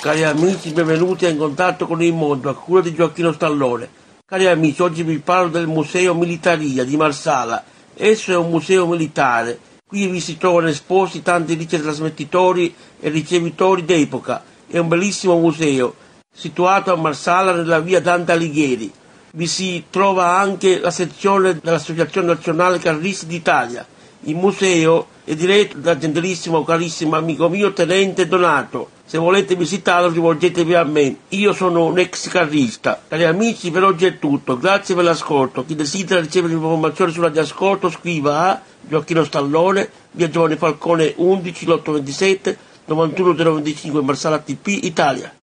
Cari amici, benvenuti in contatto con il mondo, a cura di Gioacchino Stallone. Cari amici, oggi vi parlo del Museo Militaria di Marsala. Esso è un museo militare. Qui vi si trovano esposti tanti ricci trasmettitori e ricevitori d'epoca. È un bellissimo museo, situato a Marsala nella via Dante Alighieri. Vi si trova anche la sezione dell'Associazione Nazionale Carristi d'Italia. Il museo è diretto dal gentilissimo carissimo amico mio Tenente Donato. Se volete visitarlo rivolgetevi a me. Io sono un ex carrista. Cari amici, per oggi è tutto. Grazie per l'ascolto. Chi desidera ricevere informazioni sulla ascolto scriva a Gioacchino Stallone, via Giovanni Falcone 11 827 91025 Marsala TP Italia.